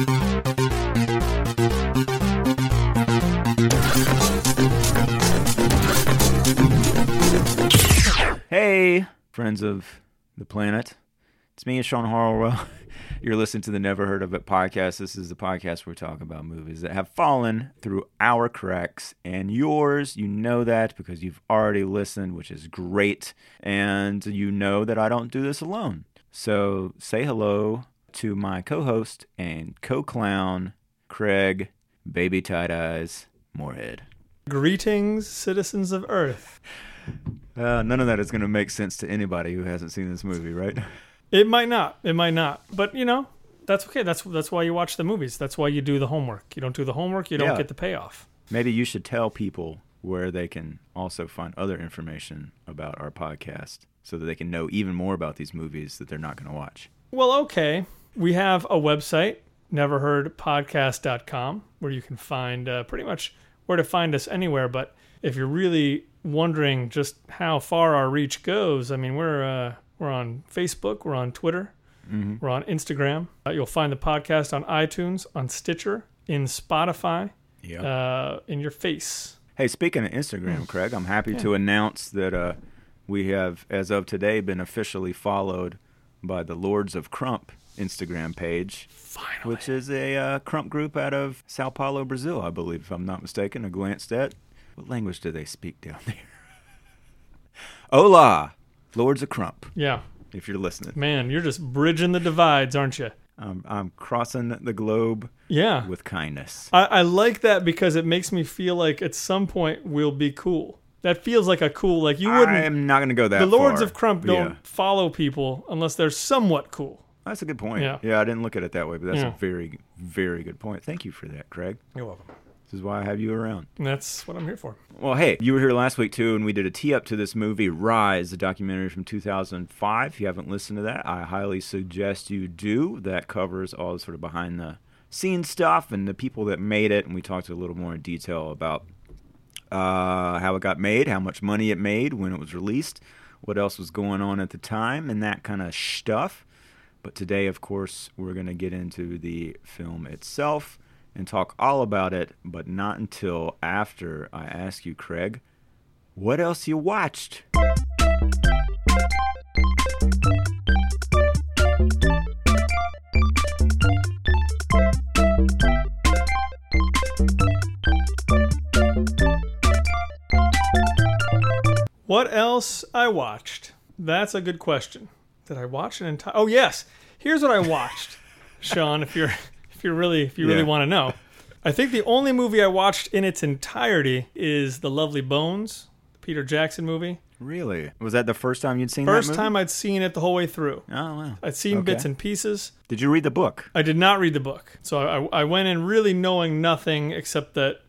Hey, friends of the planet. It's me, Sean Harwell. You're listening to the Never Heard of It podcast. This is the podcast where we talk about movies that have fallen through our cracks and yours. You know that because you've already listened, which is great. And you know that I don't do this alone. So say hello to my co host and co clown, Craig, Baby Tight Eyes, Moorhead. Greetings, citizens of Earth. Uh, none of that is going to make sense to anybody who hasn't seen this movie, right? It might not. It might not. But you know, that's okay. That's that's why you watch the movies. That's why you do the homework. You don't do the homework, you don't Yeah. get the payoff. Maybe you should tell people where they can also find other information about our podcast so that they can know even more about these movies that they're not going to watch. Well, okay. We have a website, neverheardpodcast.com, where you can find uh, pretty much where to find us anywhere. But if you're really wondering just how far our reach goes, I mean, we're uh, we're on Facebook, we're on Twitter, we're on Instagram. Uh, you'll find the podcast on iTunes, on Stitcher, in Spotify, Yeah. uh, in your face. hey, speaking of Instagram, Craig, I'm happy to announce that uh, we have, as of today, been officially followed by the Lords of Krump Instagram page. Finally. which is a uh, krump group out of Sao Paulo, Brazil, I believe, if I'm not mistaken. I glanced at. What language do they speak down there? Hola, Lords of Krump, Yeah. if you're listening. Man, you're just bridging the divides, aren't you? I'm, I'm crossing the globe Yeah. with kindness. I, I like that because it makes me feel like at some point we'll be cool. That feels like a cool, like you wouldn't. I am not going to go that the Lords far. of Krump don't Yeah. follow people unless they're somewhat cool. That's a good point. Yeah. yeah, I didn't look at it that way, but that's Yeah. a very, very good point. Thank you for that, Craig. You're welcome. This is why I have you around. And that's what I'm here for. Well, hey, you were here last week too, and we did a tee up to this movie, Rize, the documentary from 2005. If you haven't listened to that, I highly suggest you do. That covers all the sort of behind the scenes stuff and the people that made it, and we talked a little more in detail about uh, how it got made, how much money it made when it was released, what else was going on at the time, and that kind of stuff. But today, of course, we're going to get into the film itself and talk all about it, but not until after I ask you, Craig, what else you watched? What else I watched? That's a good question. Did I watch an entire? Oh yes. Here's what I watched, Sean. If you're if you're really if you really Yeah. want to know, I think the only movie I watched in its entirety is The Lovely Bones, the Peter Jackson movie. Really? Was that the first time you'd seen First that movie? time I'd seen it the whole way through. Oh, wow. I'd seen Okay. bits and pieces. Did you read the book? I did not read the book, so I, I went in really knowing nothing except that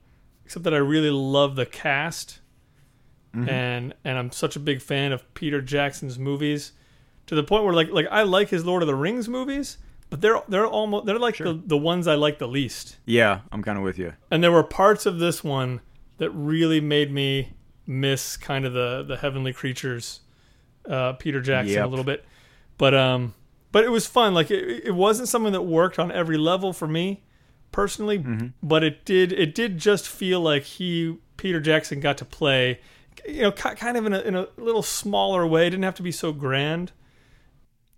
except that I really love the cast, mm-hmm. and and I'm such a big fan of Peter Jackson's movies, to the point where like like I like his Lord of the Rings movies, but they're they're almost they're like the the ones I like the least. Yeah, I'm kind of with you. And there were parts of this one that really made me miss kind of the the heavenly creatures, uh, Peter Jackson a little bit. But um, but it was fun. Like it, it wasn't something that worked on every level for me personally, but it did it did just feel like he Peter Jackson got to play, you know, kind of in a in a little smaller way. It didn't have to be so grand.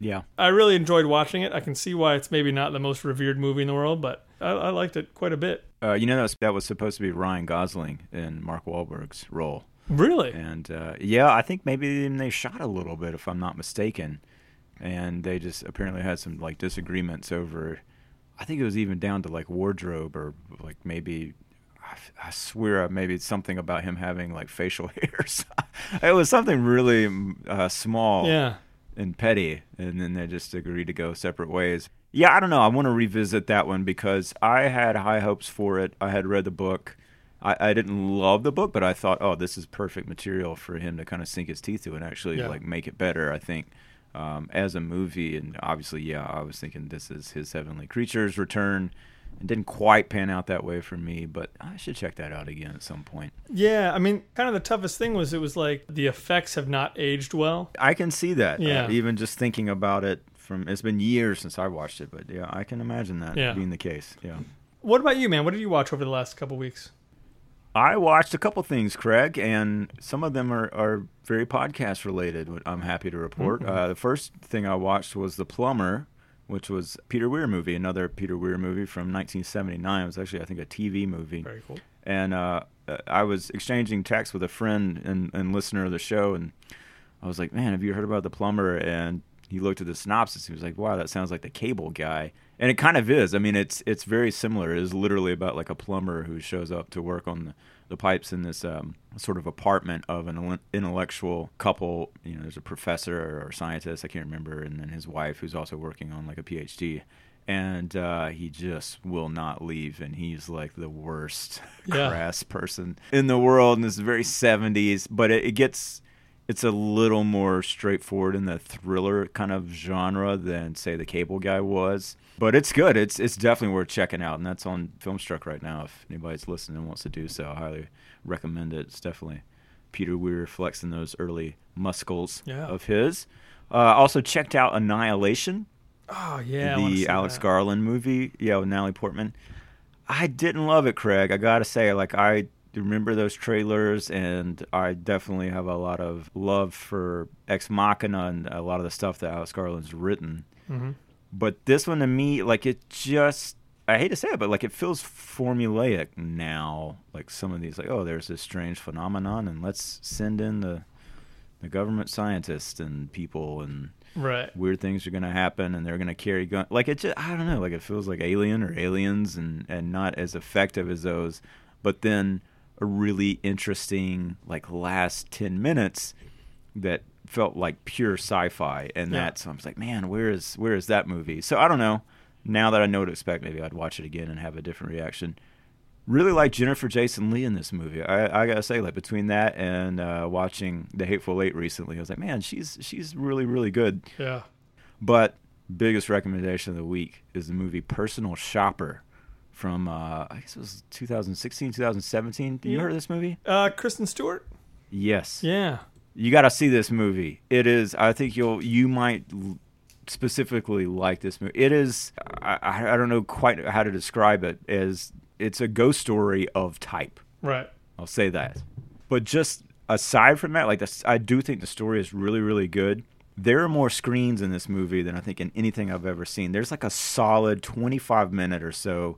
Yeah. I really enjoyed watching it. I can see why it's maybe not the most revered movie in the world, but I, I liked it quite a bit. Uh, you know, that was, that was supposed to be Ryan Gosling in Mark Wahlberg's role. Really? And uh, yeah, I think maybe even they shot a little bit, if I'm not mistaken. And they just apparently had some like disagreements over. I think it was even down to like wardrobe or like maybe. I- I swear, uh, maybe it's something about him having like facial hairs. it was something really uh, small Yeah. And petty, and then they just agreed to go separate ways. Yeah, I don't know. I want to revisit that one because I had high hopes for it. I had read the book. I, I didn't love the book, but I thought, oh, this is perfect material for him to kind of sink his teeth to and actually Yeah. like make it better. I think um, as a movie, and obviously, yeah, I was thinking this is his Heavenly Creatures return. It didn't quite pan out that way for me, but I should check that out again at some point. Yeah, I mean, kind of the toughest thing was it was like the effects have not aged well. I can see that. uh, Yeah. even just thinking about it from it's been years since I watched it, but yeah, I can imagine that Yeah. being the case. Yeah. What about you, man? What did you watch over the last couple weeks? I watched a couple things, Craig, and some of them are, are very podcast related. I'm happy to report. Mhm. Uh, the first thing I watched was The Plumber, which was Peter Weir movie, another Peter Weir movie from 1979. It was actually, I think, a TV movie. Very cool. and uh, I was exchanging texts with a friend and, and listener of the show, and I was like, "Man, have you heard about the plumber?" And he looked at the synopsis. He was like, "Wow, that sounds like the Cable Guy," and it kind of is. I mean, it's it's very similar. It is literally about like a plumber who shows up to work on the, the pipes in this um, sort of apartment of an intellectual couple. You know, there's a professor or scientist I can't remember, and then his wife who's also working on like a PhD. And uh, he just will not leave, and he's like the worst Yeah. crass person in the world, and this is very 70s. But it, it gets it's a little more straightforward in the thriller kind of genre than say the Cable Guy was. But it's good. It's it's definitely worth checking out, and that's on Filmstruck right now. If anybody's listening and wants to do so, I highly recommend it. It's definitely Peter Weir flexing those early muscles Yeah. of his. Uh, also checked out Annihilation Oh yeah, the Alex that. Garland movie, yeah, with Natalie Portman. I didn't love it, Craig. I gotta say, like I remember those trailers, and I definitely have a lot of love for Ex Machina and a lot of the stuff that Alex Garland's written. Mhm. But this one to me, like it just. I hate to say it, but like it feels formulaic now. Like some of these, like oh, there's this strange phenomenon, and let's send in the the government scientists and people and Right. weird things are going to happen and they're going to carry gun like it just i don't know like it feels like alien or aliens and and not as effective as those but then a really interesting like last 10 minutes that felt like pure sci-fi and Yeah. that so i was like man where is where is that movie so i don't know now that i know what to expect maybe i'd watch it again and have a different reaction really like Jennifer Jason Lee in this movie. I, I gotta say, like between that and uh, watching The Hateful Eight recently, I was like, man, she's she's really really good. Yeah. But biggest recommendation of the week is the movie Personal Shopper from uh, I guess it was 2016, 2017. Do You Yeah. heard of this movie? Uh, Kristen Stewart. Yes. Yeah. You got to see this movie. It is. I think you'll. You might specifically like this movie. It is. I, I I don't know quite how to describe it. As it's a ghost story of type. Right. I'll say that. But just aside from that, like this, I do think the story is really, really good. There are more screens in this movie than I think in anything I've ever seen. There's like a solid 25 minute or so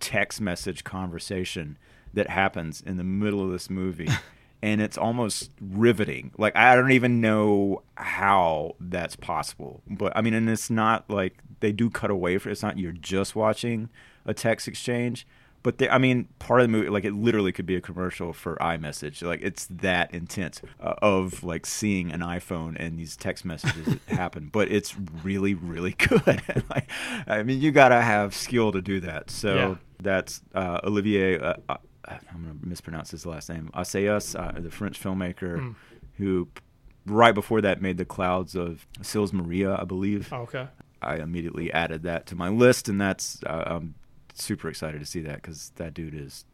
text message conversation that happens in the middle of this movie. and it's almost riveting. Like I don't even know how that's possible. But I mean, and it's not like they do cut away from. It's not you're just watching a text exchange. But they, I mean, part of the movie, like it literally could be a commercial for iMessage. Like it's that intense uh, of like seeing an iPhone and these text messages happen. But it's really, really good. like, I mean, you gotta have skill to do that. So Yeah. that's uh, Olivier. Uh, uh, I'm gonna mispronounce his last name. Assayas, uh, the French filmmaker Mm. who, right before that, made the Clouds of Sils Maria, I believe. Oh, okay. I immediately added that to my list, and that's uh, I'm super excited to see that because that dude is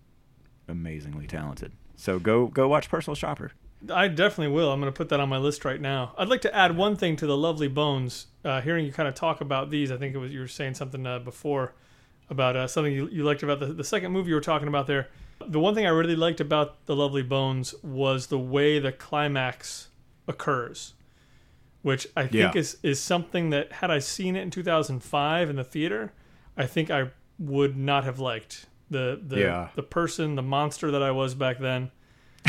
amazingly talented. So go go watch Personal Shopper. I definitely will. I'm going to put that on my list right now. I'd like to add one thing to the Lovely Bones. Uh, hearing you kind of talk about these, I think it was you were saying something uh, before about uh, something you, you liked about the, the second movie you were talking about there. The one thing I really liked about the Lovely Bones was the way the climax occurs, which I think Yeah. is is something that had I seen it in 2005 in the theater, I think I would not have liked the the Yeah. the person, the monster that I was back then.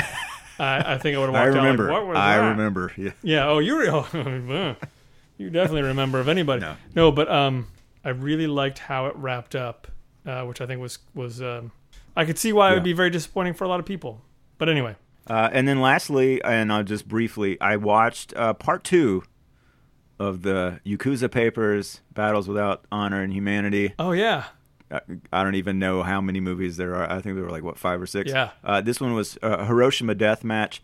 I, I think I would have I walked out remember. like, what was I that? remember. Yeah. Yeah. Oh, you re- oh, you definitely remember of anybody. No. No, but um, I really liked how it wrapped up, uh, which I think was was um, I could see why it would be very disappointing for a lot of people. But anyway, Uh, and then lastly, and I'll just briefly, I watched uh, part two of the Yakuza Papers: Battles Without Honor and Humanity. oh yeah, I, don't even know how many movies there are. I think there were like what five or six. Yeah. Uh, this one was uh, Hiroshima Death Match.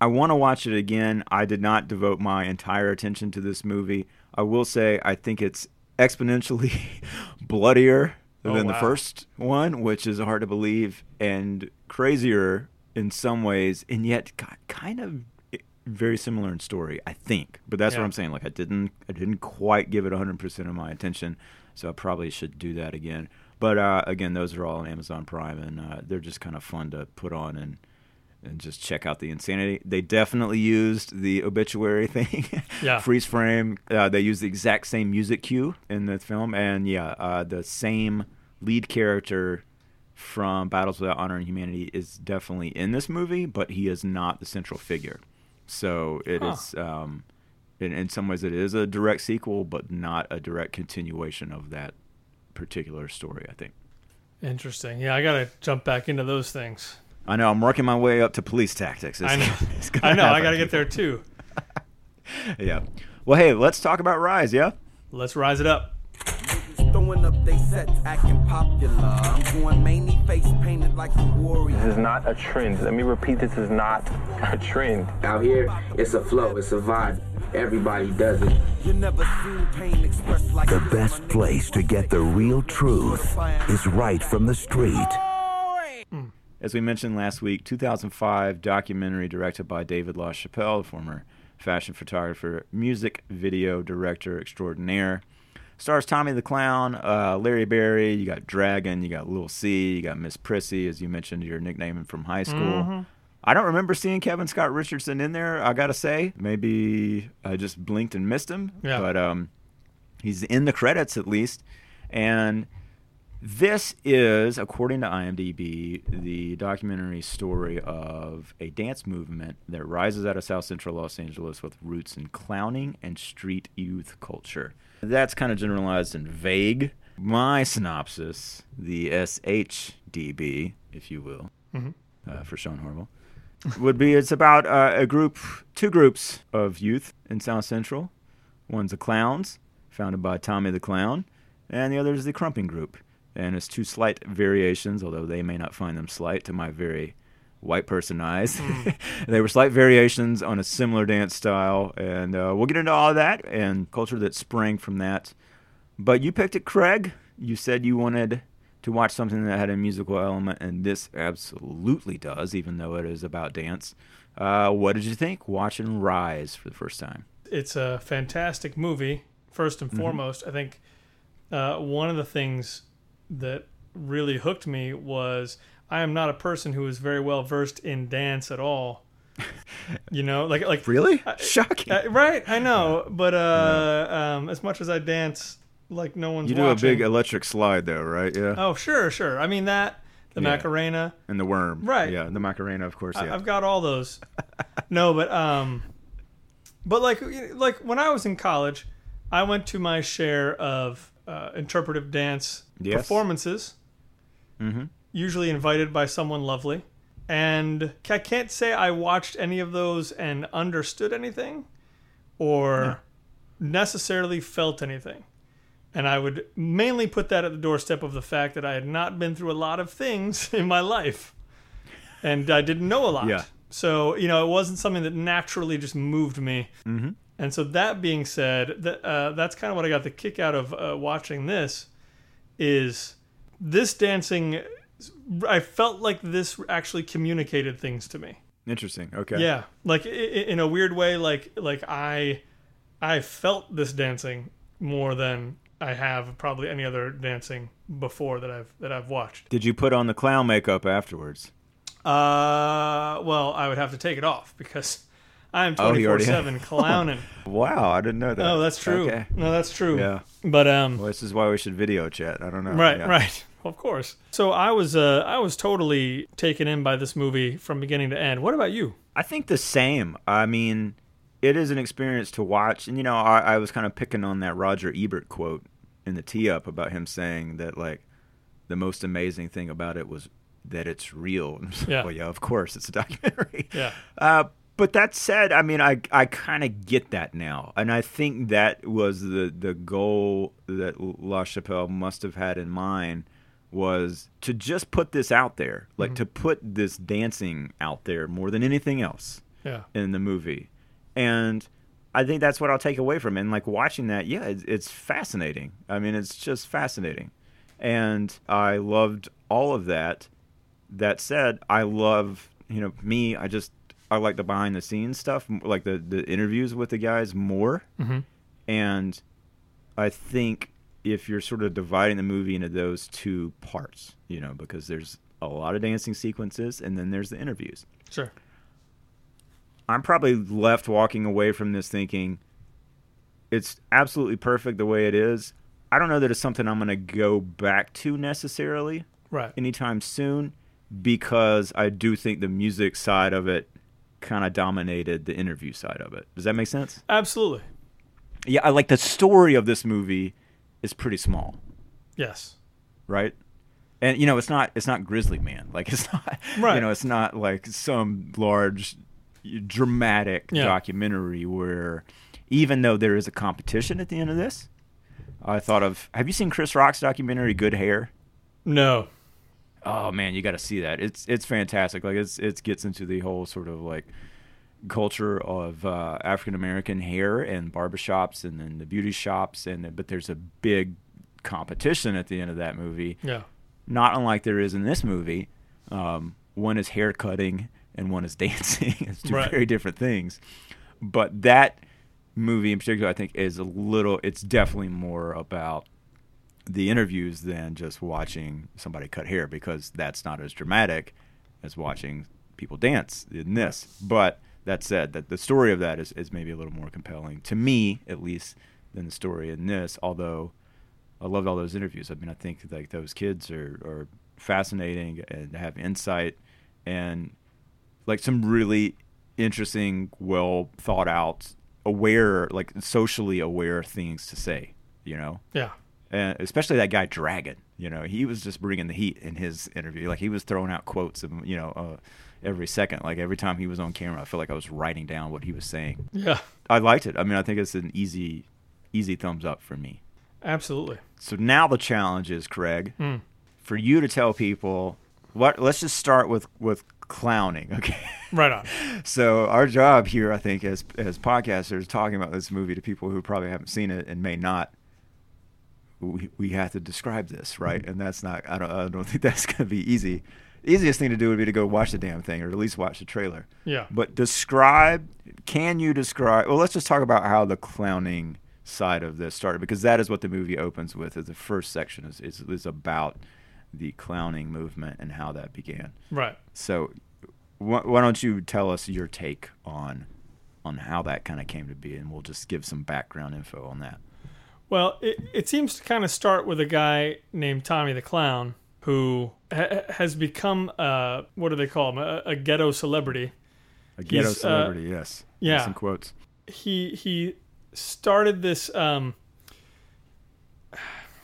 I want to watch it again. I did not devote my entire attention to this movie. I will say I think it's exponentially bloodier Oh, than the first one, which is hard to believe, and crazier in some ways, and yet kind of very similar in story, I think. But that's Yeah. what I'm saying. Like I didn't I didn't quite give it 100% of my attention, so I probably should do that again. But uh, again, those are all on Amazon Prime, and uh, they're just kind of fun to put on and and just check out the insanity. They definitely used the obituary thing, Yeah. freeze frame. Uh, they used the exact same music cue in the film, and yeah, uh, the same lead character from Battles Without Honor and Humanity is definitely in this movie, but he is not the central figure. So it Huh. is, um, in, in some ways, it is a direct sequel, but not a direct continuation of that particular story. I think. Interesting. Yeah, I gotta jump back into those things. I know I'm working my way up to police tactics. It's- I know. it's I know. I gotta get there too. Yeah. Well, hey, let's talk about Rize. Yeah. Let's rise it up. Throwing up they sets, acting popular. I'm going mainly face painted like a warrior. This is not a trend. Let me repeat, this is not a trend. Out here, it's a flow, it's a vibe. Everybody does it. You never seen pain expressed like The best place to get the real truth is right from the street. As we mentioned last week, 2005 documentary directed by David LaChapelle, the former fashion photographer, music video director extraordinaire. Stars Tommy the Clown, uh, Larry Berry, you got Dragon, you got Lil C, you got Miss Prissy, as you mentioned, your nickname from high school. I don't remember seeing Kevin Scott Richardson in there, I gotta say. Maybe I just blinked and missed him. Yeah. But um, he's in the credits at least. And this is, according to IMDb, the documentary story of a dance movement that rises out of South Central Los Angeles with roots in clowning and street youth culture. That's kind of generalized and vague. My synopsis, the SHDB, if you will, uh, for Sean Horrible, would be it's about uh, a group, two groups of youth in South Central. One's the Clowns, founded by Tommy the Clown, and the other is the Krumping Group. And it's two slight variations, although they may not find them slight to my very white person eyes. they were slight variations on a similar dance style, and uh, we'll get into all of that and culture that sprang from that. But you picked it, Craig. You said you wanted to watch something that had a musical element, and this absolutely does, even though it is about dance. Uh, what did you think watching Rize for the first time? It's a fantastic movie. First and foremost, I think uh, one of the things that really hooked me was I am not a person who is very well versed in dance at all. you know, like like Really? Shocking. Uh, right, I know, but uh, um, as much as I dance, like no one's you do watching. a big electric slide, though, right? Yeah. Oh, sure, sure. I mean that the Yeah. Macarena. And the worm. Right. Yeah, the Macarena, of course. I- Yeah. I've got all those. no, but um, but like like when I was in college, I went to my share of uh, interpretive dance Yes. performances. mm-hmm. Usually invited by someone lovely, and I can't say I watched any of those and understood anything, or necessarily felt anything. And I would mainly put that at the doorstep of the fact that I had not been through a lot of things in my life. And I didn't know a lot. Yeah. So, you know, it wasn't something that naturally just moved me. Mm-hmm. And so, that being said, that, uh, that's kind of what I got the kick out of uh, watching this is this dancing. I felt like this actually communicated things to me. Interesting. Okay. Yeah, like in a weird way, like like I I felt this dancing more than I have probably any other dancing before that I've that I've watched. Did you put on the clown makeup afterwards? Uh, well, I would have to take it off because I'm Oh, 24 already seven clowning. Wow, I didn't know that. oh, that's true. Okay. No, that's true. Yeah. But um, Well, this is why we should video chat. I don't know. Right, Yeah. right. Of course. So I was uh I was totally taken in by this movie from beginning to end. What about you? I think the same. I mean, it is an experience to watch. And, you know, I, I was kind of picking on that Roger Ebert quote in the tee up about him saying that, like, the most amazing thing about it was that it's real. Yeah. well, yeah, of course, it's a documentary. Yeah. Uh, but that said, I mean, I I kind of get that now, and I think that was the the goal that La Chapelle must have had in mind was to just put this out there, like to put this dancing out there more than anything else Yeah. in the movie, and I think that's what I'll take away from it. And like watching that, yeah, it's, it's fascinating. I mean, it's just fascinating, and I loved all of that. That said, I love you know me. I just I like the behind the scenes stuff, like the the interviews with the guys more. Mm-hmm. And I think if you're sort of dividing the movie into those two parts, you know, because there's a lot of dancing sequences and then there's the interviews. Sure. I'm probably left walking away from this thinking it's absolutely perfect the way it is. I don't know that it's something I'm going to go back to necessarily Right. anytime soon because I do think the music side of it kind of dominated the interview side of it. Does that make sense? Absolutely. Yeah, I like the story of this movie is pretty small, Yes. right? And you know, it's not it's not Grizzly Man. Like it's not Right. you know, it's not like some large dramatic Yeah. documentary where even though there is a competition at the end of this, I thought of have you seen Chris Rock's documentary Good Hair? No. Oh man, you got to see that. It's it's fantastic. Like it's it gets into the whole sort of like culture of uh, African American hair and barbershops and then the beauty shops and but there's a big competition at the end of that movie. Yeah. Not unlike there is in this movie. Um, one is hair cutting and one is dancing. it's two Right. very different things. But that movie in particular, I think, is a little. It's definitely more about the interviews than just watching somebody cut hair because that's not as dramatic as watching people dance in this. But that said, that the story of that is, is maybe a little more compelling to me, at least, than the story in this. Although I loved all those interviews. I mean, I think like those kids are, are fascinating and have insight and like some really interesting, well thought out, aware, like socially aware things to say. You know, Yeah. and especially that guy Dragon. You know, he was just bringing the heat in his interview. Like he was throwing out quotes, of, you know, uh, every second. Like every time he was on camera, I felt like I was writing down what he was saying. Yeah. I liked it. I mean, I think it's an easy, easy thumbs up for me. Absolutely. So now the challenge is, Craig, Hmm. for you to tell people what. Let's just start with with clowning, okay? Right on. So our job here, I think, as as podcasters, talking about this movie to people who probably haven't seen it and may not, we we have to describe this, right? Mm-hmm. And that's not. I don't. I don't think that's going to be easy. The easiest thing to do would be to go watch the damn thing, or at least watch the trailer. Yeah. But describe. Can you describe? Well, let's just talk about how the clowning side of this started, because that is what the movie opens with. Is the first section is is, is about the clowning movement and how that began. Right. So, why, why don't you tell us your take on on how that kind of came to be, and we'll just give some background info on that. Well, it, it seems to kind of start with a guy named Tommy the Clown who ha- has become, uh, what do they call him, a, a ghetto celebrity. A ghetto He's, uh, celebrity, yes. yeah. In quotes. He he started this. Um,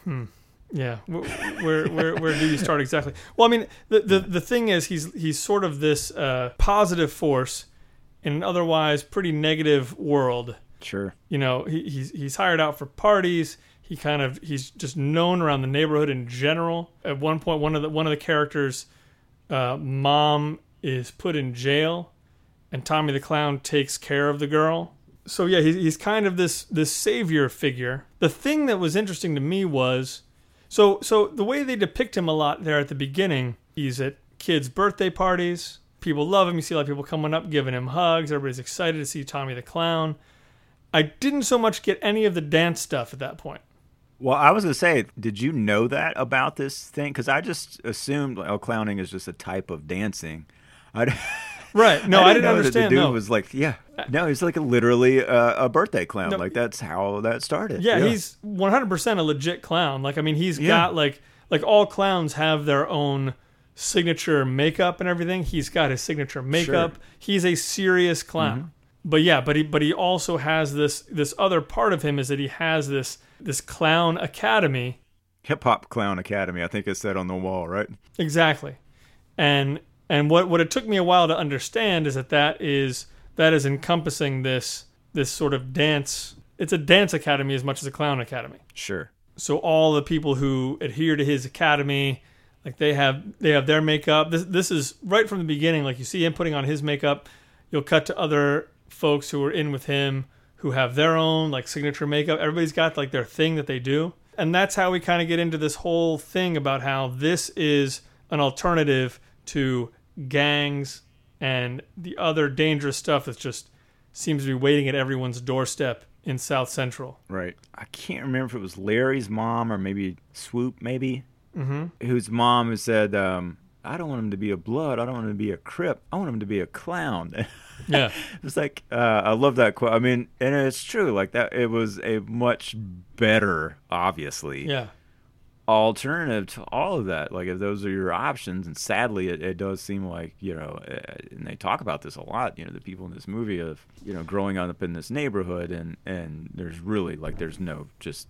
hmm. Yeah, wh- where where where do you start exactly? Well, I mean, the the, the thing is, he's he's sort of this uh, positive force in an otherwise pretty negative world. Sure. you know he, he's he's hired out for parties he kind of he's just known around the neighborhood in general at one point one of the one of the characters uh, mom is put in jail and tommy the clown takes care of the girl so yeah he's, he's kind of this this savior figure the thing that was interesting to me was so so the way they depict him a lot there at the beginning he's at kids birthday parties people love him you see a lot of people coming up giving him hugs everybody's excited to see tommy the clown I didn't so much get any of the dance stuff at that point. Well, I was gonna say, did you know that about this thing? Because I just assumed, oh, clowning is just a type of dancing. I, Right. No, I didn't know understand, That the dude no. was like, yeah, no, he's like a, literally a, a birthday clown. No, like that's how that started. Yeah, he's 100% a legit clown. Like I mean, he's Yeah. got like like all clowns have their own signature makeup and everything. He's got his signature makeup. He's a serious clown. Mm-hmm. But yeah, but he but he also has this this other part of him is that he has this this clown academy hip hop clown academy. I think it said on the wall, right? Exactly. And and what what it took me a while to understand is that that is that is encompassing this this sort of dance. It's a dance academy as much as a clown academy. Sure. So all the people who adhere to his academy, like they have they have their makeup. This this is right from the beginning. Like you see him putting on his makeup. You'll cut to other folks who are in with him who have their own like signature makeup. Everybody's got like their thing that they do. And that's how we kind of get into this whole thing about how this is an alternative to gangs and the other dangerous stuff that just seems to be waiting at everyone's doorstep in South Central. Right. I can't remember if it was Larry's mom or maybe Swoop, maybe, mm-hmm. whose mom said, um, "I don't want him to be a blood. I don't want him to be a crip. I want him to be a clown." Yeah. it's like uh, I love that quote. I mean, and it's true. Like that, it was a much better, obviously, Yeah. Alternative to all of that. Like if those are your options, and sadly, it, it does seem like you know, uh, and they talk about this a lot. You know, the people in this movie of you know growing up in this neighborhood, and and there's really like there's no just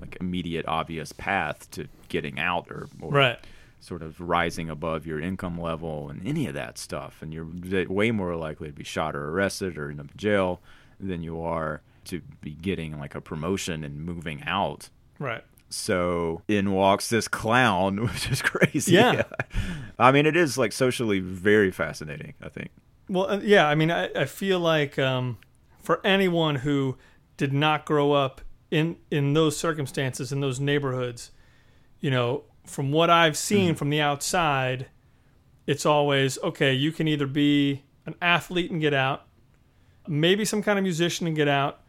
like immediate obvious path to getting out or, or Right. sort of rising above your income level and any of that stuff. And you're way more likely to be shot or arrested or up in jail than you are to be getting like a promotion and moving out. Right. So in walks this clown, which is crazy. Yeah. I mean, it is like socially very fascinating, I think. Well, uh, yeah. I mean, I, I feel like um, for anyone who did not grow up in in those circumstances in those neighborhoods, you know, from what I've seen from the outside, it's always okay. You can either be an athlete and get out, maybe some kind of musician and get out,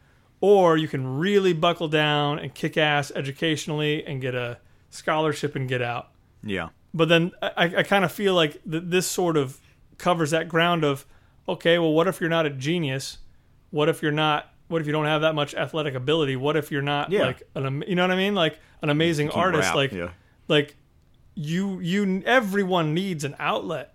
or you can really buckle down and kick ass educationally and get a scholarship and get out Yeah. but then I, I kind of feel like th- this sort of covers that ground of okay well what if you're not a genius what if you're not what if you don't have that much athletic ability what if you're not Yeah. like an you know what i mean like an amazing artist rap, like yeah. like you you everyone needs an outlet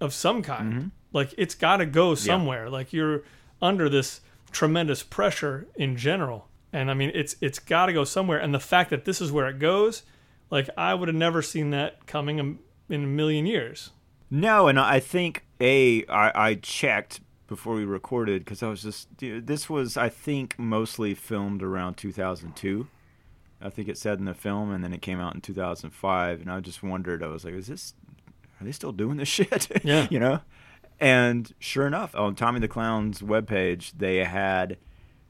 of some kind Mm-hmm. like it's got to go somewhere like you're under this tremendous pressure in general and i mean it's it's got to go somewhere and the fact that this is where it goes like i would have never seen that coming in in a million years No, and I think a I, I checked before we recorded because I was just this was I think mostly filmed around 2002. I think it said in the film, and then it came out in 2005, and I just wondered. I was like, is this? Are they still doing this shit? Yeah. you know. And sure enough, on Tommy the Clown's webpage, they had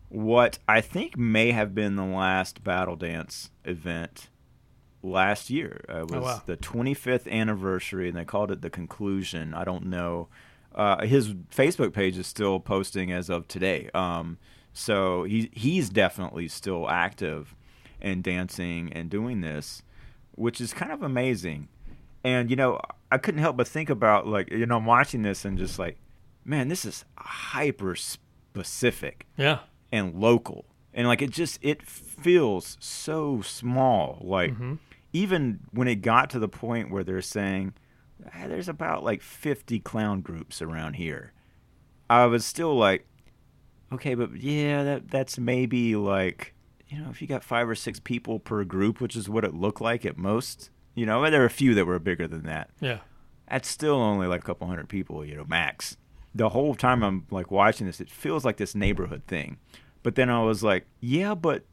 what I think may have been the last Battle Dance event last year. Uh, it was Oh, wow. the 25th anniversary, and they called it the conclusion. I don't know. Uh, his Facebook page is still posting as of today. Um, so he he's definitely still active and dancing and doing this, which is kind of amazing. And you know, I couldn't help but think about like you know, I'm watching this and just like, man, this is hyper specific yeah. and local. And like it just it feels so small. Like even when it got to the point where they're saying "Ah, there's about like 50 clown groups around here i was still like okay but yeah that that's maybe like you know if you got five or six people per group which is what it looked like at most you know there were a few that were bigger than that yeah that's still only like a couple hundred people, you know, max. The whole time I'm like watching this, it feels like this neighborhood thing. But then I was like, yeah, but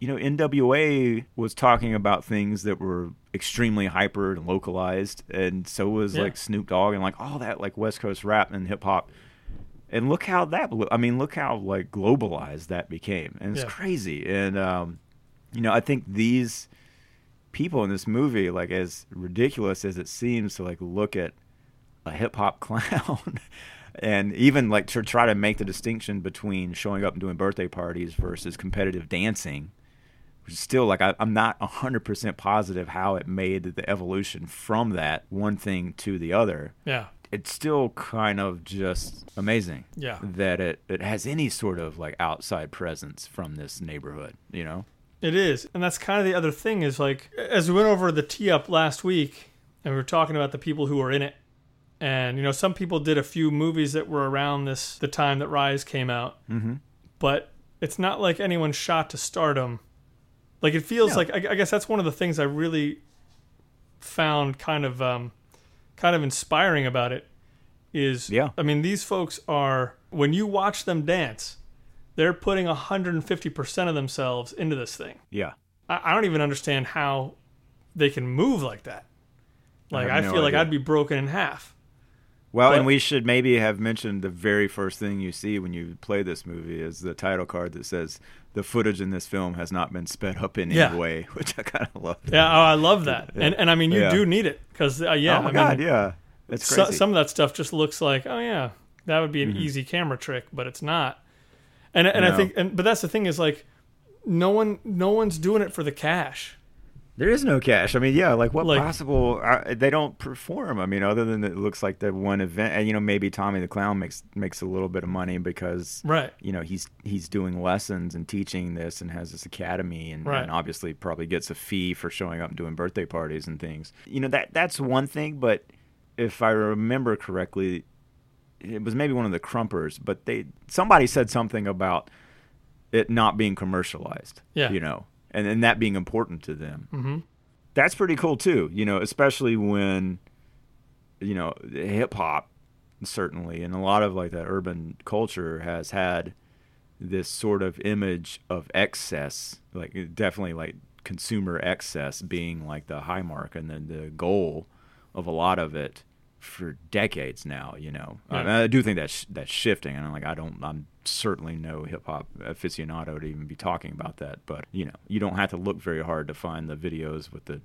you know, NWA was talking about things that were extremely hyper and localized, and so was Yeah. like Snoop Dogg and like all that like West Coast rap and hip hop. And look how that. I mean, look how like globalized that became, and it's Yeah. crazy. And um, you know, I think these people in this movie, like as ridiculous as it seems to like look at a hip hop clown and even like to try to make the distinction between showing up and doing birthday parties versus competitive dancing, which is still like I, I'm not 100% positive how it made the evolution from that one thing to the other. yeah It's still kind of just amazing Yeah. that it, it has any sort of like outside presence from this neighborhood, you know? It is. And that's kind of the other thing is like as we went over the tee up last week and we were talking about the people who were in it. And you know, some people did a few movies that were around this the time that Rize came out. Mm-hmm. But it's not like anyone shot to stardom. Like it feels No. like I, I guess that's one of the things I really found kind of um, kind of inspiring about it is Yeah. I mean these folks are when you watch them dance, they're putting 150% of themselves into this thing. Yeah. I, I don't even understand how they can move like that. Like I, no feel like. I'd be broken in half. Well, But- and we should maybe have mentioned the very first thing you see when you play this movie is the title card that says the footage in this film has not been sped up in Yeah. any way, which I kind of love. Yeah, oh, I love that. And and I mean you Yeah. do need it cuz uh, yeah, oh my I god, mean, yeah. It's so, some of that stuff just looks like, oh yeah, that would be an easy camera trick, but it's not. And and I think, and but that's the thing is like, no one no one's doing it for the cash. There is no cash. I mean, yeah, like what Like- possible? Uh, they don't perform. I mean, other than it looks like the one event, and you know, maybe Tommy the Clown makes makes a little bit of money because Right. you know he's he's doing lessons and teaching this and has this academy and, Right. and obviously probably gets a fee for showing up and doing birthday parties and things. You know that that's one thing, but if I remember correctly, it was maybe one of the Krumpers, but they somebody said something about it not being commercialized. Yeah. you know, and and that being important to them Mm-hmm. that's pretty cool too. You know, especially when you know hip hop certainly, and a lot of like that urban culture has had this sort of image of excess, like definitely like consumer excess being like the high mark and then the goal of a lot of it for decades now. You know, Yeah. I, I do think that's that's shifting, and I'm like I don't, I'm certainly no hip hop aficionado to even be talking about that, but you know, you don't have to look very hard to find the videos with the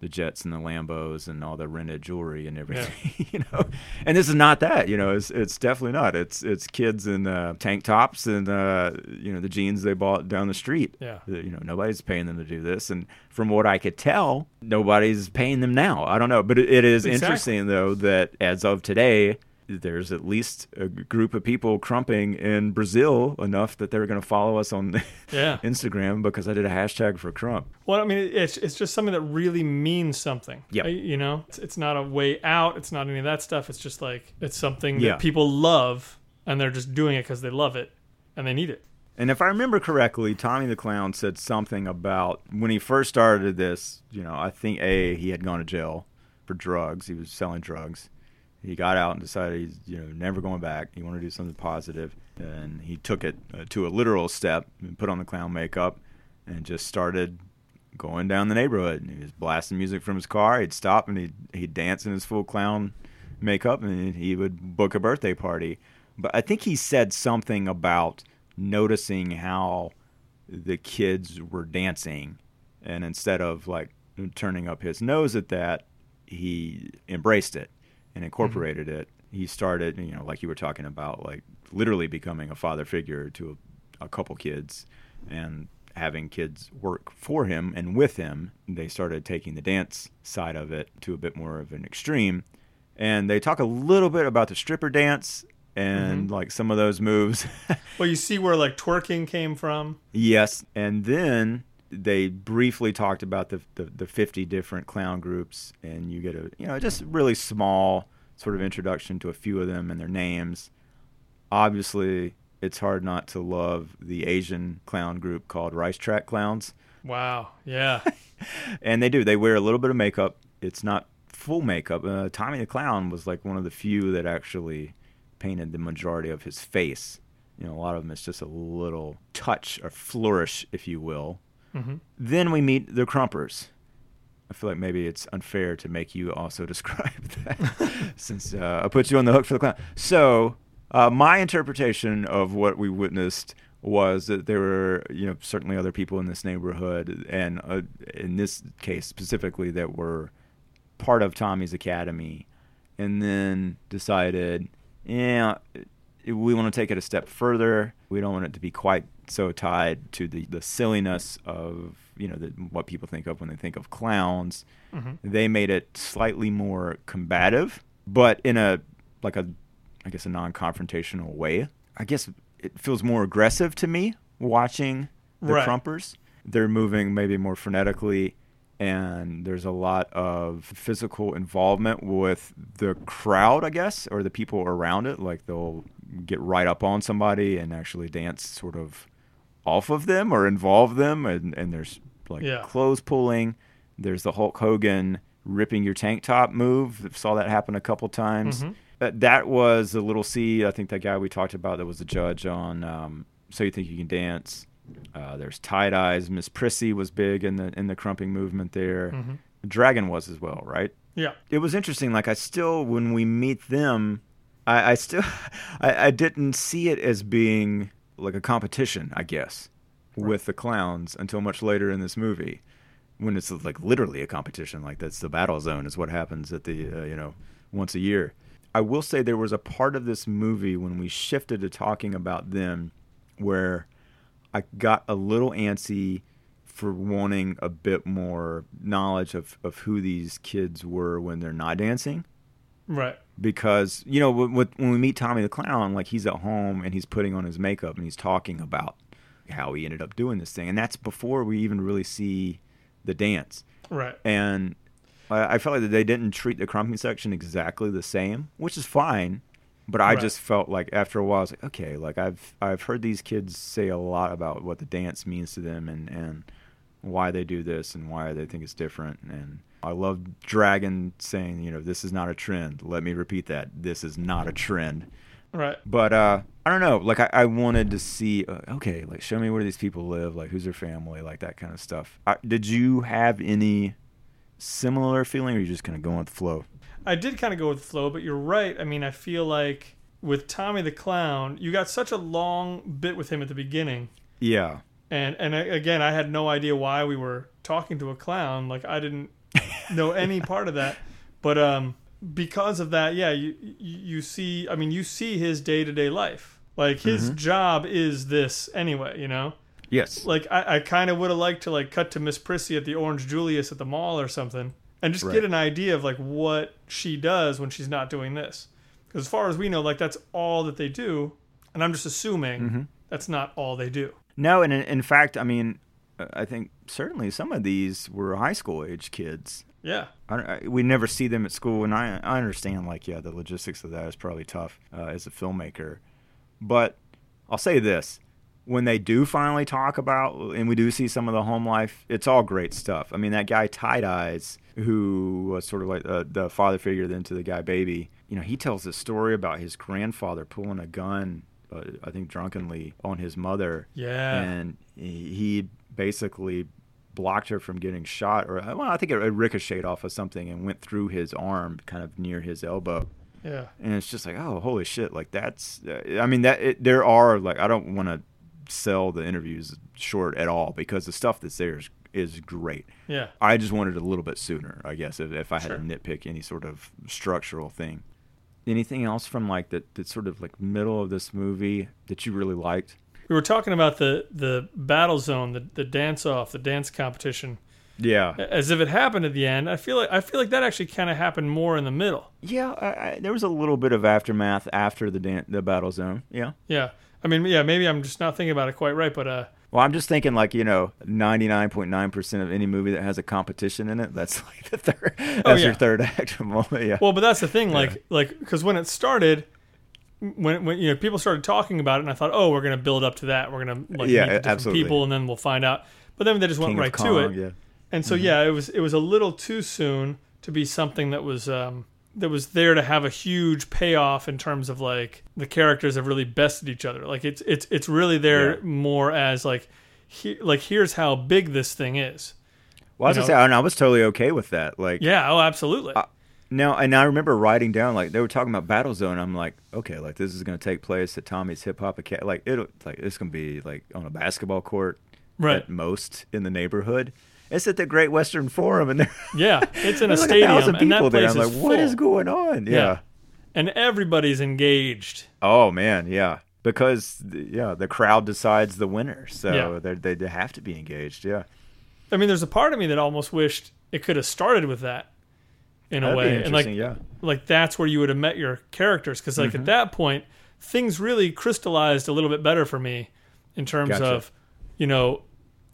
the jets and the Lambos and all the rented jewelry and everything, you know. And this is not that, you know. It's it's definitely not. It's it's kids in uh, tank tops and uh, you know the jeans they bought down the street. Yeah. You know nobody's paying them to do this, and from what I could tell, nobody's paying them now. I don't know, but it, it is Exactly. interesting though that as of today. There's at least a group of people krumping in Brazil enough that they're going to follow us on Yeah. Instagram because I did a hashtag for krump. Well, I mean, it's it's just something that really means something. Yep. Uh, You know, it's, it's not a way out. It's not any of that stuff. It's just like it's something Yeah. that people love, and they're just doing it because they love it and they need it. And if I remember correctly, Tommy the Clown said something about when he first started this, you know, I think A, he had gone to jail for drugs. He was selling drugs. He got out and decided he's, you know, never going back. He wanted to do something positive. And he took it uh, to a literal step and put on the clown makeup and just started going down the neighborhood. And he was blasting music from his car. He'd stop and he'd, he'd dance in his full clown makeup and he would book a birthday party. But I think he said something about noticing how the kids were dancing. And instead of like turning up his nose at that, he embraced it and mm-hmm. incorporated it. He started, you know, like you were talking about, like literally becoming a father figure to a, a couple kids and having kids work for him and with him. They started taking the dance side of it to a bit more of an extreme. And they talk a little bit about the stripper dance and mm-hmm. like some of those moves. Well, you see where like twerking came from. Yes, and then they briefly talked about the, the the 50 different clown groups, and you get a you know just really small sort of introduction to a few of them and their names. Obviously, it's hard not to love the Asian clown group called Rice Track Clowns, Wow. Yeah. and they do they wear a little bit of makeup. It's not full makeup. Uh, Tommy the Clown was like one of the few that actually painted the majority of his face. You know, a lot of them it's just a little touch or flourish, if you will. Then we meet the Crumpers. I feel like maybe it's unfair to make you also describe that, since uh, I put you on the hook for the clown. So, uh, my interpretation of what we witnessed was that there were, you know, certainly other people in this neighborhood, and uh, in this case specifically, that were part of Tommy's academy, and then decided, yeah, we want to take it a step further. We don't want it to be quite so tied to the, the silliness of you know the, what people think of when they think of clowns. Mm-hmm. They made it slightly more combative, but in a like a I guess a non-confrontational way. I guess it feels more aggressive to me watching the Right. Krumpers. They're moving maybe more frenetically and there's a lot of physical involvement with the crowd, I guess, or the people around it. Like they'll get right up on somebody and actually dance sort of off of them or involve them, and, and there's like Yeah. clothes pulling. There's the Hulk Hogan ripping your tank top move. Saw that happen a couple times. That that was a Lil C. I think that guy we talked about that was the judge on um, So You Think You Can Dance. Uh, there's tie dyes. Miss Prissy was big in the in the krumping movement there. Dragon was as well, right? Yeah. it was interesting. Like I still, when we meet them, I, I still, I, I didn't see it as being like a competition. I guess with the clowns until much later in this movie, when it's like literally a competition. Like that's the battle zone is what happens at the uh, you know once a year. I will say there was a part of this movie when we shifted to talking about them where I got a little antsy for wanting a bit more knowledge of, of who these kids were when they're not dancing Right. Because you know when, when we meet Tommy the clown, like he's at home and he's putting on his makeup and he's talking about how he ended up doing this thing, and that's before we even really see the dance. Right. And I, I felt like that they didn't treat the krumping section exactly the same, which is fine. But I Right. just felt like after a while, I was like, okay, like I've I've heard these kids say a lot about what the dance means to them and and why they do this and why they think it's different. And I love Dragon saying, you know, this is not a trend. Let me repeat that. This is not a trend. Right. But uh, I don't know. Like I, I wanted to see. Uh, okay, like show me where these people live. Like who's their family. Like that kind of stuff. I, did you have any similar feeling, or you just kind of going with the flow? I did kind of go with the flow, but you're right. I mean, I feel like with Tommy the Clown, you got such a long bit with him at the beginning. Yeah. And and again, I had no idea why we were talking to a clown. Like I didn't know any part of that. But um because of that, yeah, you you you see I mean, you see his day-to-day life. Like his job is this anyway, you know? Yes. Like I, I kind of would have liked to like cut to Miss Prissy at the Orange Julius at the mall or something, and just Right. get an idea of like what she does when she's not doing this. Because as far as we know, like that's all that they do, and I'm just assuming Mm-hmm. that's not all they do. No, and in, in fact, I mean, I think certainly some of these were high school age kids. Yeah, I, I, we never see them at school, and I I understand like yeah, the logistics of that is probably tough uh, as a filmmaker, but I'll say this: when they do finally talk about, and we do see some of the home life, it's all great stuff. I mean, that guy Tight Eyez, who was sort of like uh, the father figure then to the guy Baby, you know, he tells this story about his grandfather pulling a gun, uh, I think drunkenly, on his mother, yeah, and he he basically blocked her from getting shot, or well, I think it, it ricocheted off of something and went through his arm, kind of near his elbow. yeah, And it's just like, oh, holy shit! Like that's, uh, I mean, that it, there are like, I don't want to sell the interviews short at all because the stuff that's there is, is great. yeah. I just wanted a little bit sooner, I guess, if, if I had Sure. to nitpick any sort of structural thing. Anything else from like that, that sort of like middle of this movie that you really liked? We were talking about the the battle zone, the the dance off, the dance competition, Yeah, as if it happened at the end. I feel like I feel like that actually kind of happened more in the middle. Yeah, I, I, there was a little bit of aftermath after the dan- the battle zone. Yeah. Yeah, I mean, yeah, maybe I'm just not thinking about it quite right, but uh, Well, I'm just thinking like you know, 99.9% of any movie that has a competition in it, that's like the third. That's Oh, yeah. your third act moment. Yeah. Well, but that's the thing, like, like because when it started, when when you know people started talking about it, and I thought, oh, we're gonna build up to that. We're gonna like Yeah, meet different absolutely. people, and then we'll find out. But then they just went King right to it, Yeah. Mm-hmm. and so yeah, it was it was a little too soon to be something that was um, that was there to have a huge payoff in terms of like the characters have really bested each other. Like it's it's it's really there Yeah. more as like he, like here's how big this thing is. Well, I was you gonna know- say, and I was totally okay with that. Like, Yeah. Oh, absolutely. Uh, now, and I remember writing down like they were talking about Battle Zone. I'm like, okay, like this is gonna take place at Tommy's Hip Hop Academy. Like it'll like it's gonna be like on a basketball court Right. at most in the neighborhood. It's at the Great Western Forum, and there- yeah. It's in a like stadium, a and that people there. place I'm is like, what full. is going on? yeah. and everybody's engaged. Oh man, yeah. Because yeah, the crowd decides the winner, so Yeah. they they have to be engaged. Yeah, I mean, there's a part of me that almost wished it could have started with that in a that'd be way, and like yeah, like that's where you would have met your characters because Mm-hmm. like at that point things really crystallized a little bit better for me in terms Gotcha. of you know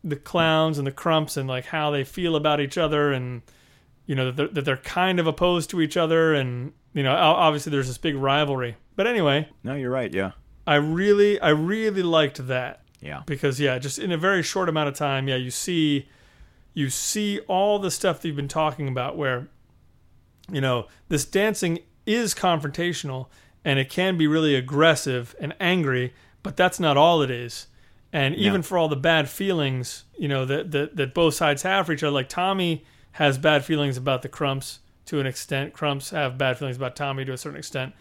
the clowns and the krumps and like how they feel about each other and you know that they're, that they're kind of opposed to each other and you know obviously there's this big rivalry but anyway no, you're right. Yeah, i really i really liked that yeah, because yeah just in a very short amount of time yeah you see you see all the stuff that you've been talking about where you know this dancing is confrontational and it can be really aggressive and angry but that's not all it is. And even for all the bad feelings you know that, that that both sides have for each other like tommy has bad feelings about the krumps to an extent. Krumps have bad feelings about tommy to a certain extent.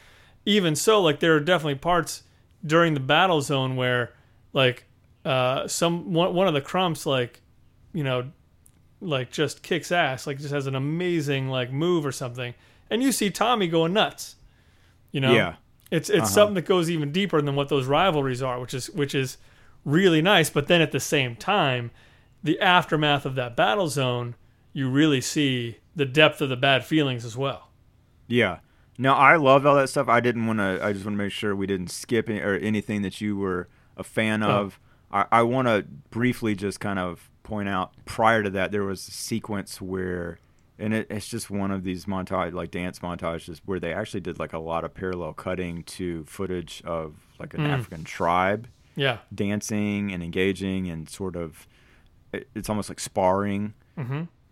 Even so like there are definitely parts during the battle zone where like uh some one, one of the krumps like you know like just kicks ass, like just has an amazing like move or something, and you see Tommy going nuts. You know, Yeah. it's it's uh-huh. something that goes even deeper than what those rivalries are, which is which is really nice. But then at the same time, the aftermath of that battle zone, you really see the depth of the bad feelings as well. Yeah. No, I love all that stuff. I didn't want to. I just want to make sure we didn't skip any, or anything that you were a fan Oh. I, I want to briefly just kind of point out. Prior to that, there was a sequence where, and it, it's just one of these montage, like dance montages, where they actually did like a lot of parallel cutting to footage of like Mm. an African tribe Yeah, dancing and engaging and sort of. It, it's almost like sparring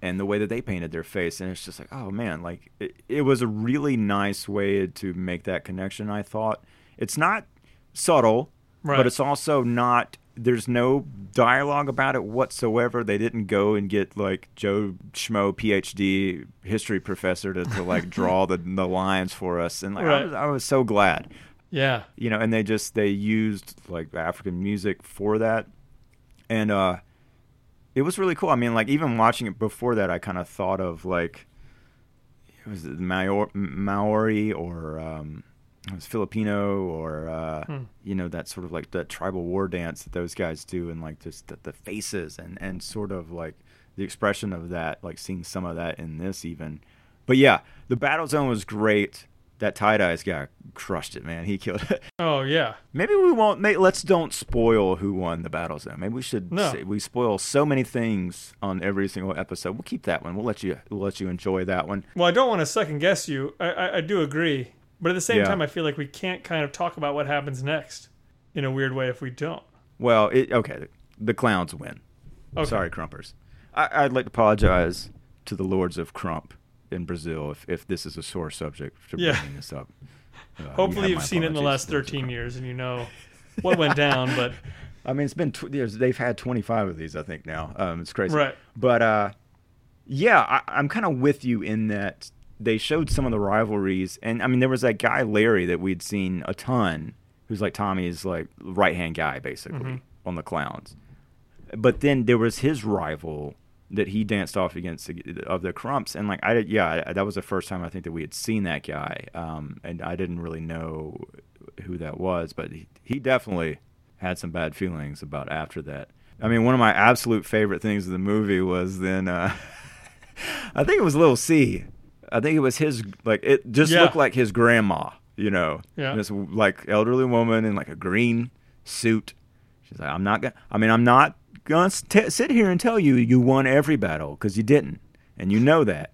and the way that they painted their face and it's just like oh man like it, it was a really nice way to make that connection i thought it's not subtle Right. but it's also not there's no dialogue about it whatsoever. They didn't go and get like joe schmo phd history professor to, to like draw the, the lines for us. And like I, was, I was so glad. Yeah, you know, and they just they used like African music for that, and uh, it was really cool. I mean, like even watching it before that, I kind of thought of like it was it Maori, Maori or um, was Filipino or uh, Hmm. you know that sort of like that tribal war dance that those guys do, and like just the, the faces and and sort of like the expression of that, like seeing some of that in this even. But yeah, the battle zone was great. That Tight Eyez guy crushed it, man. He killed it. oh yeah, Maybe we won't. May, let's don't spoil who won the battle zone. Maybe we should. No. Say, we spoil so many things on every single episode. We'll keep that one. We'll let you. We'll let you enjoy that one. Well, I don't want to second guess you. I, I, I do agree, but at the same Yeah. time, I feel like we can't kind of talk about what happens next in a weird way if we don't. Well, it, okay. The, clowns win. Okay. Sorry, Crumpers. I, I'd like to apologize to the lords of Krump in Brazil if, if this is a sore subject for Yeah. bringing this up. Uh, Hopefully, you you've seen it in the last apologies, lords of 13 years and you know what went down. But I mean, it's been tw-. They've had 25 of these, I think now. Um, it's crazy. Right. But uh, yeah, I, I'm kind of with you in that they showed some of the rivalries, and I mean, there was that guy Larry that we'd seen a ton, who's like Tommy's like right hand guy basically on the clowns. But then there was his rival that he danced off against of the Krumps, and like I did, yeah, I, that was the first time I think that we had seen that guy, um, and I didn't really know who that was, but he, he definitely had some bad feelings about after that. I mean, one of my absolute favorite things of the movie was then uh, I think it was Lil C. I think it was his like it just Yeah. looked like his grandma, you know, Yeah. this like elderly woman in like a green suit. She's like, I'm not gonna. I mean, I'm not gonna st- sit here and tell you you won every battle because you didn't, and you know that.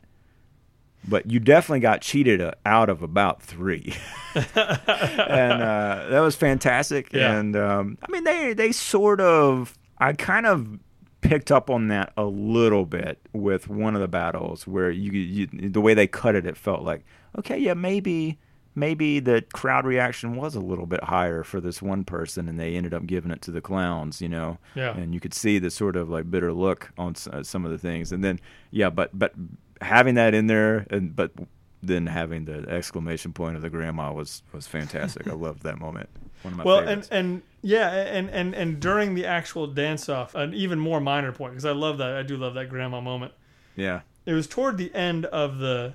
But you definitely got cheated uh, out of about three, and uh, that was fantastic. Yeah. And um, I mean, they they sort of. I kind of picked up on that a little bit with one of the battles where you, you the way they cut it, it felt like okay, yeah, maybe maybe the crowd reaction was a little bit higher for this one person, and they ended up giving it to the clowns, you know. Yeah. And you could see the sort of like bitter look on uh, some of the things, and then yeah, but but having that in there, and but then having the exclamation point of the grandma was was fantastic. I loved that moment. One of my well, and favorites. and yeah, and and and during the actual dance off, an even more minor point because I love that. I do love that grandma moment. yeah, It was toward the end of the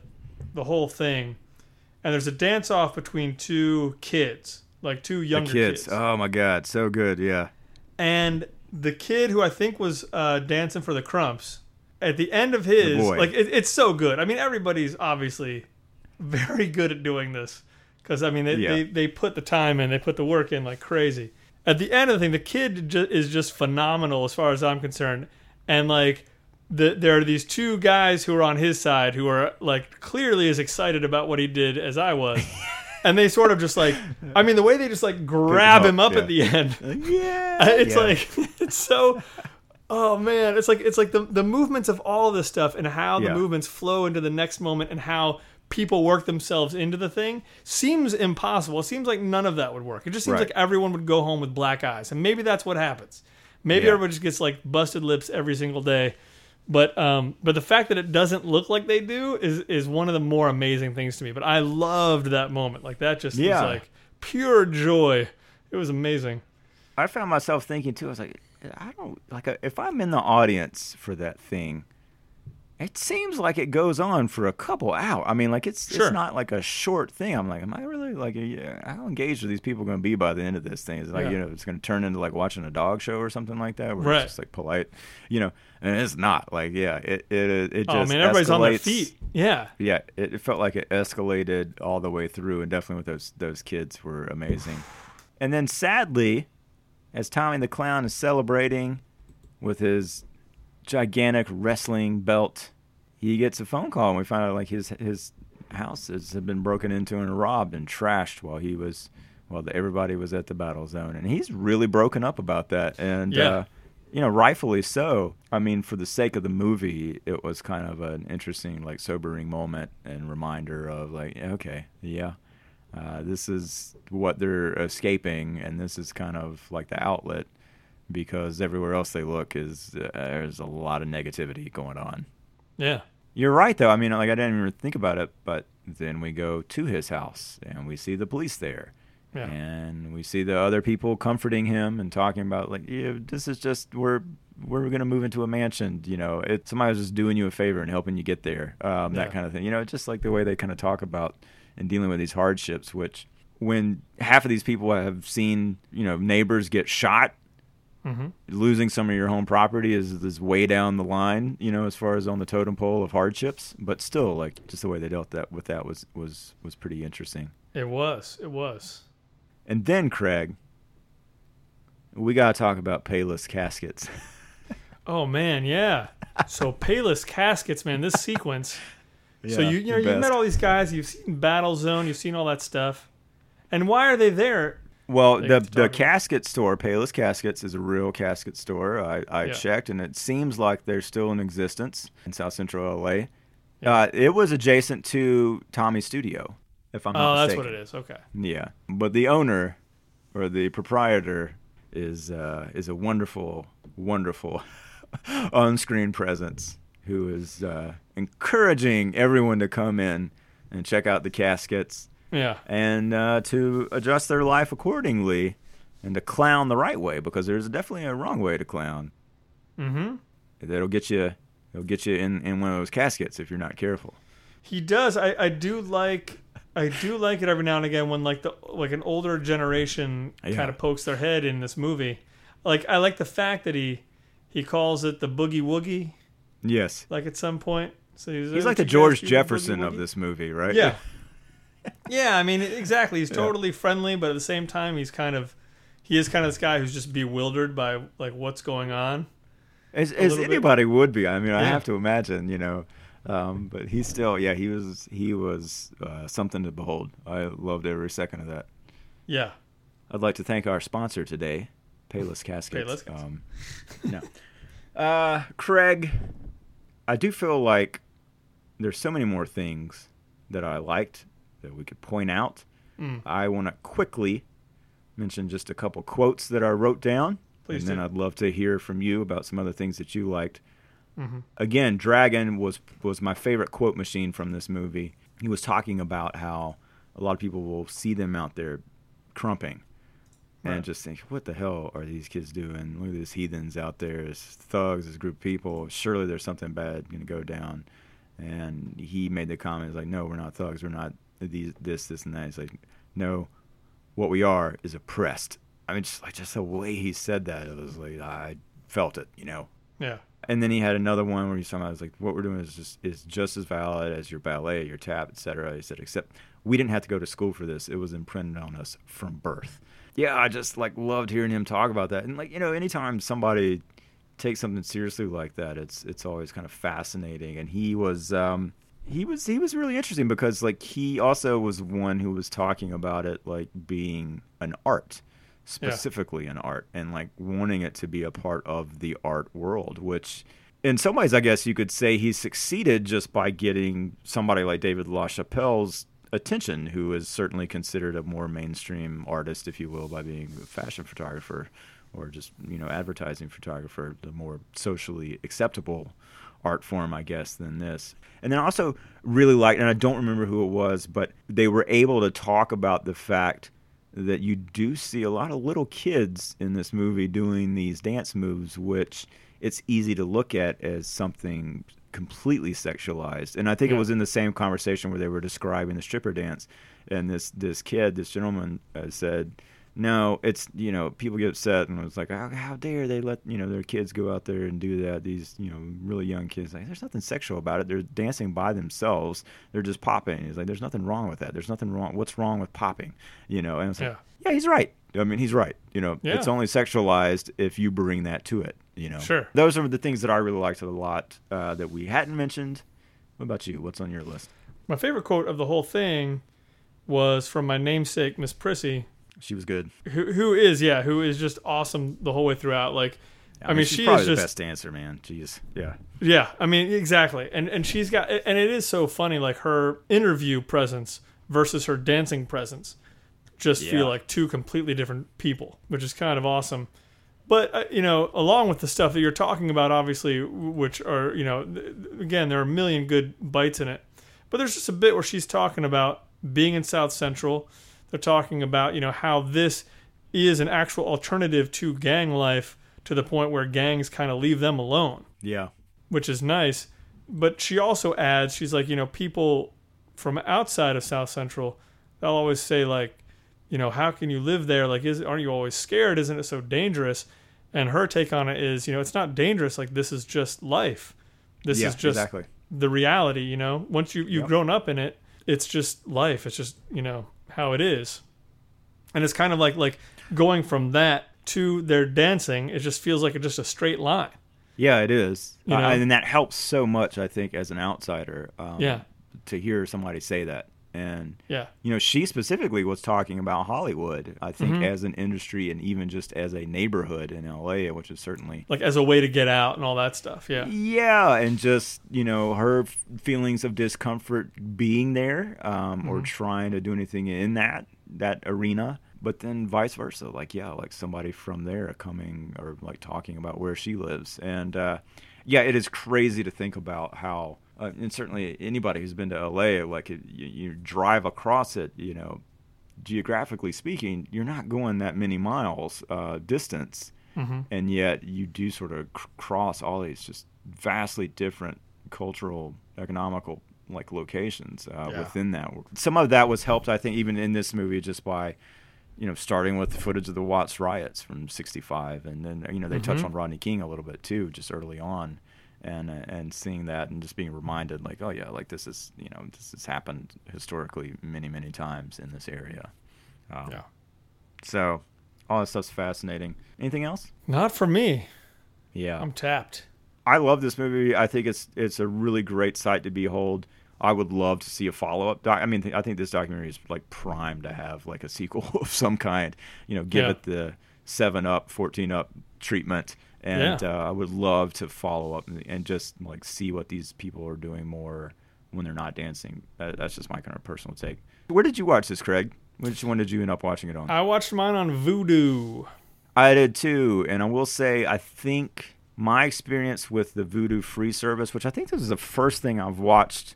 the whole thing, and there's a dance off between two kids, like two younger kids. kids. Oh my god, so good. Yeah. and the kid who I think was uh, dancing for the Krumps at the end of his like it, it's so good. I mean, everybody's obviously very good at doing this because I mean they, Yeah. they they put the time in, they put the work in like crazy. At the end of the thing, the kid ju- is just phenomenal as far as I'm concerned, and like. The, there are these two guys who are on his side who are like clearly as excited about what he did as I was, and they sort of just like, I mean, the way they just like grab up, him up yeah. at the end, Yeah. it's yeah. like it's so oh man it's like it's like the the movements of all of this stuff and how the Yeah. movements flow into the next moment and how people work themselves into the thing seems impossible it seems like none of that would work it just seems Right. like everyone would go home with black eyes and maybe that's what happens maybe Yeah. everybody just gets like busted lips every single day but um but the fact that it doesn't look like they do is is one of the more amazing things to me but i loved that moment like that just Yeah. was like pure joy it was amazing I found myself thinking too. I was like, I don't like if I'm in the audience for that thing. It seems like it goes on for a couple hours. I mean, like it's Sure. it's not like a short thing. I'm like, am I really like yeah, how engaged are these people going to be by the end of this thing? Is it like Yeah. you know it's going to turn into like watching a dog show or something like that, where Right. it's just like polite, you know? And it's not like yeah, it it it oh, just oh man, everybody's on their feet. Yeah. Yeah, it, it felt like it escalated all the way through, and definitely with those those kids were amazing. and then sadly, as Tommy the Clown is celebrating with his gigantic wrestling belt, he gets a phone call, and we find out like his his house has had been broken into and robbed and trashed while he was while everybody was at the battle zone, and he's really broken up about that. And Yeah. uh, you know, rightfully so. I mean, for the sake of the movie, it was kind of an interesting, like, sobering moment and reminder of, like, okay, yeah, uh, this is what they're escaping, and this is kind of like the outlet because everywhere else they look is uh, there's a lot of negativity going on. Yeah. You're right, though. I mean, like, I didn't even think about it, but then we go to his house and we see the police there. Yeah. And we see the other people comforting him and talking about like, yeah, this is just we're we're gonna move into a mansion. You know, it somebody was just doing you a favor and helping you get there. Um, that kind of thing. You know, just like the way they kind of talk about and dealing with these hardships. Which when half of these people have seen, you know, neighbors get shot, Mm-hmm. losing some of your home property is is way down the line. You know, as far as on the totem pole of hardships. But still, like just the way they dealt that with that was was was pretty interesting. It was. It was. And then, Craig, we got to talk about Payless Caskets. Oh man, yeah. So Payless Caskets, man, this sequence. so you you know you best. met all these guys, you've seen Battle Zone, you've seen all that stuff. And why are they there? Well, the the casket store, Payless Caskets, is a real casket store. I, I Yeah. checked, and it seems like they're still in existence in South Central LA. Uh, it was adjacent to Tommy's studio, if I'm not Oh, not that's what it is. Okay. Yeah, but the owner or the proprietor is uh, is a wonderful, wonderful on-screen presence who is uh, encouraging everyone to come in and check out the caskets Yeah. and uh, to adjust their life accordingly and to clown the right way because there's definitely a wrong way to clown. Mm-hmm. That'll get you. It'll get you in, in one of those caskets if you're not careful. He does. I, I do like I do like it every now and again when like the like an older generation Yeah. kind of pokes their head in this movie. Like I like the fact that he he calls it the boogie woogie Yes, like at some point. So he's, he's "Oh, like the George Jefferson of this movie, right? Yeah. yeah, I mean exactly. He's totally friendly, but at the same time he's kind of he is kind of this guy who's just bewildered by like what's going on. As, as little bit. anybody would be. I mean, I have to imagine, you know. Um, but he's still, yeah, he was, he was uh, something to behold. I loved every second of that. Yeah. I'd like to thank our sponsor today, Payless Caskets. Payless Caskets. Um, no, uh, Craig, I do feel like there's so many more things that I liked that we could point out. Mm. I want to quickly mention just a couple quotes that I wrote down, Please and then do. I'd love to hear from you about some other things that you liked. Mm-hmm. Again, Dragon was was my favorite quote machine from this movie. He was talking about how a lot of people will see them out there crumping and just think, what the hell are these kids doing? Look at these heathens out there, as thugs, as group of people. Surely there's something bad going to go down. And he made the comment, like, no, we're not thugs. We're not these, this, this, and that. He's like, no, what we are is oppressed. I mean, just like just the way he said that, it was like I felt it, you know. Yeah. And then he had another one where he somehow was like, "What we're doing is just is just as valid as your ballet, your tap, etc." He said, "Except we didn't have to go to school for this; it was imprinted on us from birth." Yeah, I just like loved hearing him talk about that, and like you know, anytime somebody takes something seriously like that, it's it's always kind of fascinating. And he was um, he was he was really interesting because like he also was one who was talking about it like being an art specifically an art and like wanting it to be a part of the art world which in some ways i guess you could say he succeeded just by getting somebody like david lachapelle's attention who is certainly considered a more mainstream artist if you will by being a fashion photographer or just you know advertising photographer the more socially acceptable art form, I guess, than this. And then I also really liked, and I don't remember who it was, but they were able to talk about the fact that you do see a lot of little kids in this movie doing these dance moves, which it's easy to look at as something completely sexualized. And I think Yeah. it was in the same conversation where they were describing the stripper dance, and this this kid, this gentleman, uh, said. No, it's you know people get upset and it's like how, how dare they let you know their kids go out there and do that? These you know really young kids like there's nothing sexual about it. They're dancing by themselves. They're just popping. He's like there's nothing wrong with that. There's nothing wrong what's wrong with popping? You know and it's like Yeah. yeah he's right. I mean he's right. You know Yeah. it's only sexualized if you bring that to it you know? Sure. those are the things that I really liked a lot uh, that we hadn't mentioned. What about you? What's on your list? My favorite quote of the whole thing was from my namesake, Miss Prissy, she was good who who is yeah, who is just awesome the whole way throughout. Like, I, mean, she's she probably is the just best dancer man jeez yeah yeah. I mean, exactly, and and she's got and it is so funny, like her interview presence versus her dancing presence, just Yeah. feel like two completely different people, which is kind of awesome. But uh, you know, along with the stuff that you're talking about, obviously, which are you know, th- again, there are a million good bites in it. But there's just a bit where she's talking about being in South Central. They're talking about you know how this is an actual alternative to gang life to the point where gangs kind of leave them alone yeah which is nice. But she also adds, she's like, you know, people from outside of South Central, they'll always say like, you know, how can you live there? Like, is aren't you always scared? Isn't it so dangerous? And her take on it is, you know, it's not dangerous. Like this is just life. This yeah is just exactly the reality. You know, once you you've Yep. grown up in it, it's just life. It's just you know how it is. And it's kind of like like going from that to their dancing. It just feels like it's just a straight line. Yeah, it is, You Uh, and that helps so much. I think as an outsider, um, Yeah. to hear somebody say that, and Yeah. you know, she specifically was talking about Hollywood. I think Mm-hmm. as an industry, and even just as a neighborhood in LA, which is certainly Like as a way to get out and all that stuff. Yeah. yeah, and just you know her f- feelings of discomfort being there, um, or Mm-hmm. trying to do anything in that that arena. But then vice versa, like yeah, like somebody from there coming or like talking about where she lives, and uh, yeah, it is crazy to think about how, uh, and certainly anybody who's been to LA, like you, you drive across it, you know, geographically speaking, you're not going that many miles uh, distance, and yet you do sort of cr- cross all these just vastly different cultural, economical like locations uh, Yeah. within that. Some of that was helped, I think, even in this movie, just by you know starting with the footage of the Watts riots from '65, and then you know they touched on Rodney King a little bit too, just early on. And, uh, and seeing that and just being reminded like oh yeah like this is you know this has happened historically many many times in this area um, Yeah. so all that stuff's fascinating. Anything else? Not for me. Yeah, I'm tapped. I love this movie. I think it's it's a really great sight to behold. I would love to see a follow up. I mean, th- I think this documentary is like primed to have like a sequel of some kind. You know, give Yeah. it the seven up, fourteen up treatment, and Yeah. uh, I would love to follow up and, and just like see what these people are doing more when they're not dancing. That, that's just my kind of personal take. Where did you watch this, Craig? Which one did you end up watching it on? I watched mine on Vudu. I did too, and I will say I think my experience with the Vudu free service, which I think this is the first thing I've watched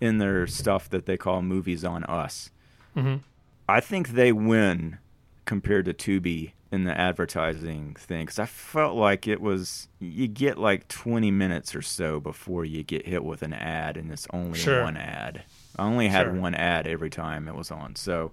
in their stuff that they call movies on us. Mhm. I think they win compared to Tubi in the advertising thing because I felt like it was you get like 20 minutes or so before you get hit with an ad, and it's only Sure. one ad. I only had Sure. one ad every time it was on, so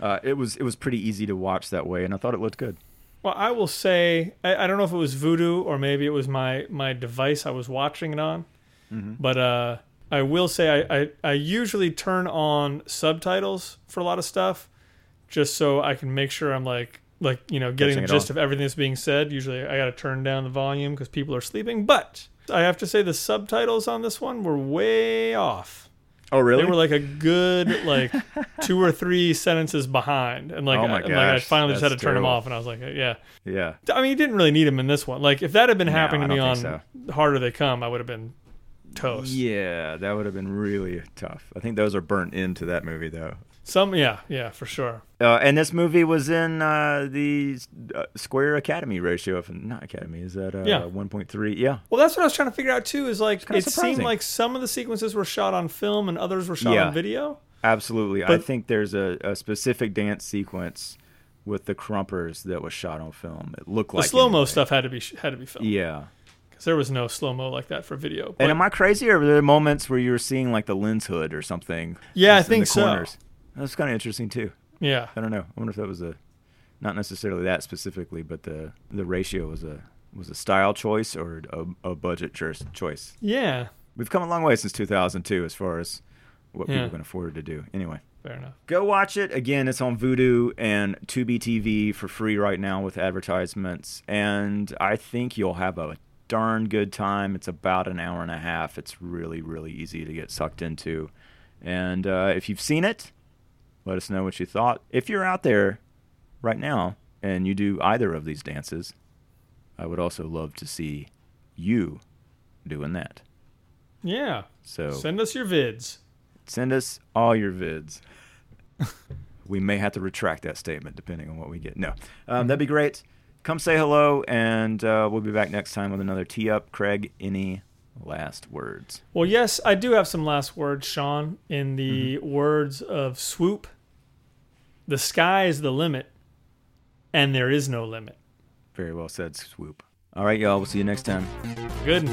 uh, it was it was pretty easy to watch that way, and I thought it looked good. Well, I will say I, I don't know if it was Vudu or maybe it was my my device I was watching it on, but uh, I will say I, I I usually turn on subtitles for a lot of stuff, just so I can make sure I'm like like you know getting Catching the gist of everything that's being said. Usually I got to turn down the volume because people are sleeping, but I have to say the subtitles on this one were way off. Oh, really? They were like a good like two or three sentences behind, and like, Oh my I, and, like I finally just had to turn them off, and I was like, yeah. yeah. I mean, you didn't really need them in this one. Like, if that had been No, happening to me on don't Harder They Come, I would have been toast. Yeah, that would have been really tough. I think those are burnt into that movie though. Some, yeah, yeah, for sure. Uh, and this movie was in uh, the uh, Square Academy ratio. If not Academy, is that uh, Yeah. 1.3? Yeah. Well, that's what I was trying to figure out too. Is like it seemed like some of the sequences were shot on film and others were shot Yeah. on video. Absolutely. I think there's a, a specific dance sequence with the Crumpers that was shot on film. It looked The like slow mo anyway. stuff had to be had to be filmed. Yeah. because there was no slow mo like that for video. And am I crazy, or were there moments where you were seeing like the lens hood or something? Yeah, I think so. corners? That's kind of interesting too. yeah, I don't know. I wonder if that was a, not necessarily that specifically, but the the ratio was a was a style choice or a, a budget cho- choice. yeah, We've come a long way since 2002 as far as what Yeah. people can afford to do. Anyway. fair enough. Go watch it. Again, it's on Vudu and Tubi TV for free right now with advertisements. And I think you'll have a darn good time. It's about an hour and a half. It's really, really easy to get sucked into. And uh, if you've seen it, let us know what you thought. If you're out there right now and you do either of these dances, I would also love to see you doing that. Yeah, So send us your vids. Send us all your vids. we may have to retract that statement depending on what we get. No, um, that'd be great. Come say hello, and uh, we'll be back next time with another tee up. Craig, any last words? Well, yes, I do have some last words, Sean. In the words of Swoop, the sky is the limit, and there is no limit. Very well said, Swoop. All right, y'all. We'll see you next time. Good.